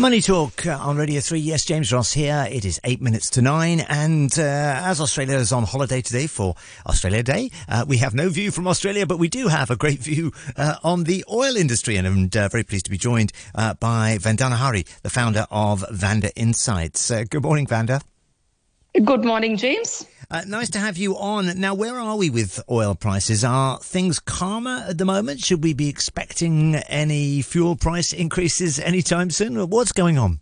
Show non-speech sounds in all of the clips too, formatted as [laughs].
Money Talk uh, on Radio 3. Yes, James Ross here. It is eight minutes to nine. And uh, as Australia is on holiday today for Australia Day, uh, we have no view from Australia, but we do have a great view uh, on the oil industry. And I'm uh, very pleased to be joined uh, by Vandana Hari, the founder of Vanda Insights. good morning, Vanda. Good morning, James. Uh, nice to have you on. Now, where are we with oil prices? Are things calmer at the moment? Should we be expecting any fuel price increases anytime soon? What's going on?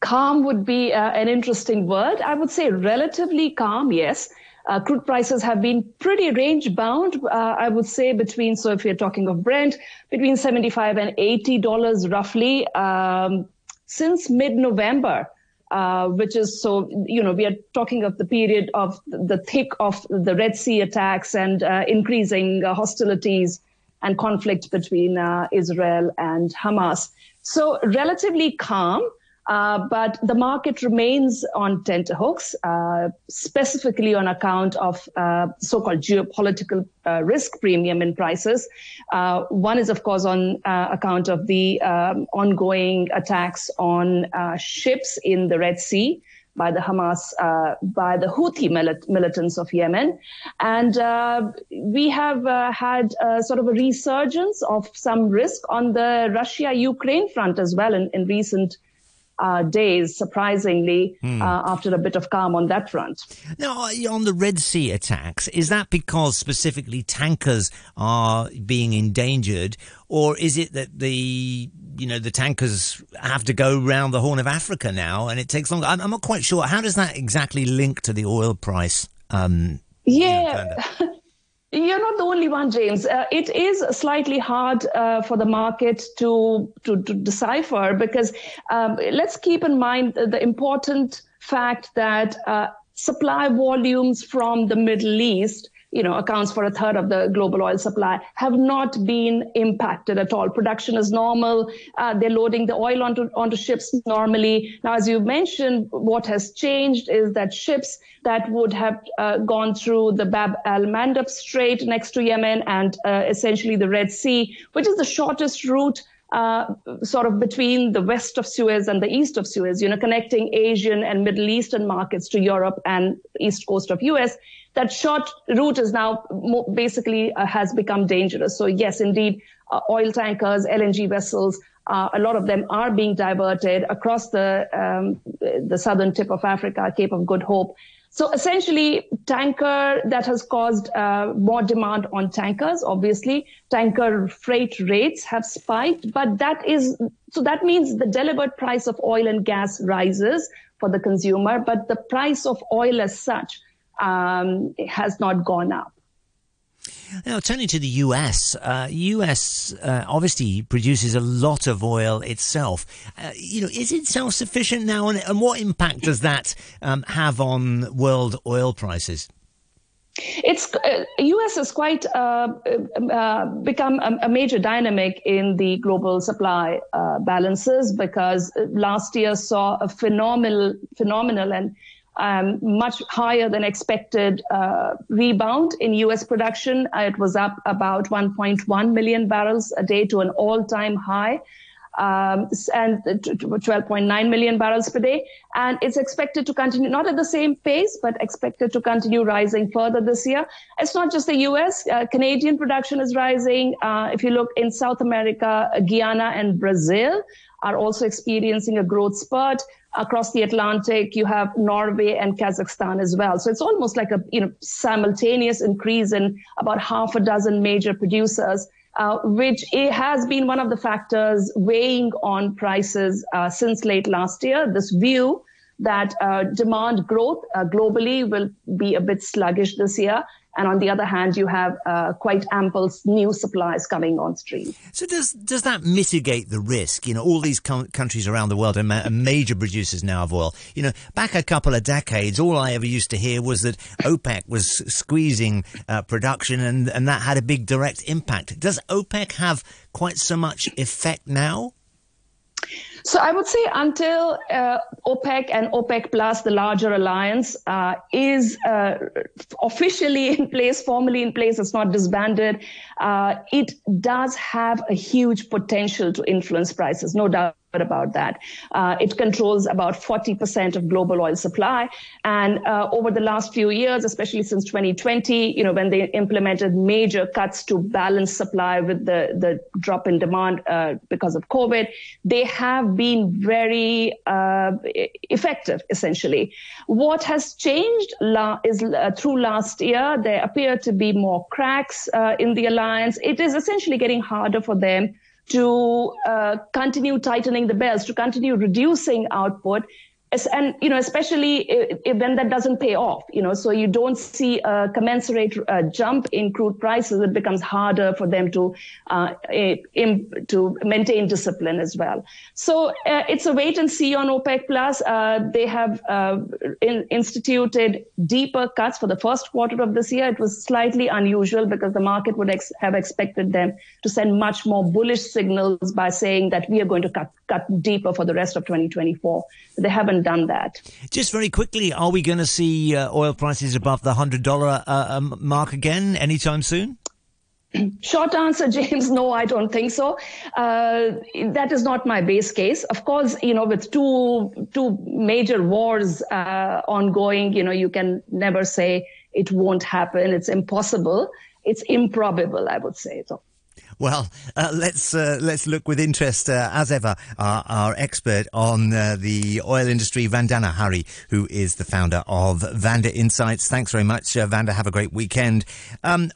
Calm would be uh, an interesting word. I would say relatively calm, yes. Uh, crude prices have been pretty range bound. Uh, I would say between, so if you're talking of Brent, between 75 and 80 dollars roughly um, since mid November uh, which is so, you know, we are talking of the period of the thick of the Red Sea attacks and uh, increasing uh, hostilities and conflict between uh, Israel and Hamas. So relatively calm. Uh, but the market remains on tenterhooks, uh, specifically on account of uh, so-called geopolitical uh, risk premium in prices. Uh, one is, of course, on account of the um, ongoing attacks on ships in the Red Sea by the Hamas, uh, by the Houthi milit- militants of Yemen. And uh, we have uh, had sort of a resurgence of some risk on the Russia Ukraine front as well in, in recent uh, days, surprisingly, hmm. uh, after a bit of calm on that front. Now, on the Red Sea attacks, is that because specifically tankers are being endangered, or is it that the you know the tankers have to go round the Horn of Africa now, and it takes longer? I'm, I'm not quite sure. How does that exactly link to the oil price? Um, yeah. You know, [laughs] You're not the only one, James. Uh, it is slightly hard uh, for the market to, to, to decipher because um, let's keep in mind the important fact that uh, supply volumes from the Middle East you know, accounts for a third of the global oil supply, have not been impacted at all. Production is normal. Uh, they're loading the oil onto, onto ships normally. Now, as you mentioned, what has changed is that ships that would have uh, gone through the Bab al Mandab Strait next to Yemen and uh, essentially the Red Sea, which is the shortest route uh, sort of between the west of Suez and the east of Suez, you know, connecting Asian and Middle Eastern markets to Europe and east coast of US. That short route is now basically uh, has become dangerous. So yes, indeed, uh, oil tankers, LNG vessels, uh, a lot of them are being diverted across the um, the southern tip of Africa, Cape of Good Hope, so essentially, tanker that has caused uh, more demand on tankers. Obviously, tanker freight rates have spiked, but that is so that means the delivered price of oil and gas rises for the consumer, but the price of oil as such um, has not gone up. Now, turning to the US, uh, US uh, obviously produces a lot of oil itself. Uh, you know, is it self-sufficient now, and, and what impact does that um, have on world oil prices? It's uh, U.S. has quite uh, uh, become a, a, major dynamic in the global supply uh, balances because last year saw a phenomenal, phenomenal and um, much higher than expected uh, rebound in U.S. production. Uh, it was up about 1.1 million barrels a day to an all-time high. Um, and 12.9 million barrels per day. And it's expected to continue, not at the same pace, but expected to continue rising further this year. It's not just the US, uh, Canadian production is rising. Uh, if you look in South America, Guyana and Brazil are also experiencing a growth spurt across the Atlantic, you have Norway and Kazakhstan as well. So it's almost like a you know simultaneous increase in about half a dozen major producers, uh, which has been one of the factors weighing on prices uh, since late last year. This view that uh, demand growth uh, globally will be a bit sluggish this year. And on the other hand, you have uh, quite ample new supplies coming on stream. So does does that mitigate the risk? You know, all these com- countries around the world are, ma- major producers now of oil. You know, back a couple of decades, all I ever used to hear was that OPEC was squeezing uh, production, and and that had a big direct impact. Does OPEC have quite so much effect now? So I would say until uh, OPEC and OPEC plus the larger alliance uh, is uh, officially in place, formally in place, it's not disbanded, uh, it does have a huge potential to influence prices, no doubt about that. Uh, it controls about 40% of global oil supply. And uh, over the last few years, especially since 2020, you know, when they implemented major cuts to balance supply with the, the drop in demand uh, because of COVID, they have been very uh, effective, essentially. What has changed la- is uh, through last year, there appear to be more cracks uh, in the alliance. It is essentially getting harder for them to uh, continue tightening the belts, to continue reducing output, and you know especially when that doesn't pay off you know so you don't see a commensurate uh, jump in crude prices it becomes harder for them to uh, to maintain discipline as well. So uh, it's a wait and see on opec plus. Uh, they have uh, in, instituted deeper cuts for the first quarter of this year. It was slightly unusual because the market would ex- have expected them to send much more bullish signals by saying that we are going to cut cut deeper for the rest of 2024 they haven't haven't done that. Just very quickly, are we going to see uh, oil prices above the $100 uh, um, mark again anytime soon? [clears throat] Short answer, [laughs] James, no, I don't think so. Uh, that is not my base case. Of course, you know, with two two major wars uh, ongoing, you know, you can never say it won't happen. It's impossible. It's improbable, I would say. So. Well, uh, let's uh, let's look with interest, uh, as ever, our, our expert on uh, the oil industry, Vandana Hari, who is the founder of Vanda Insights. Thanks very much, uh, Vanda. Have a great weekend. Um,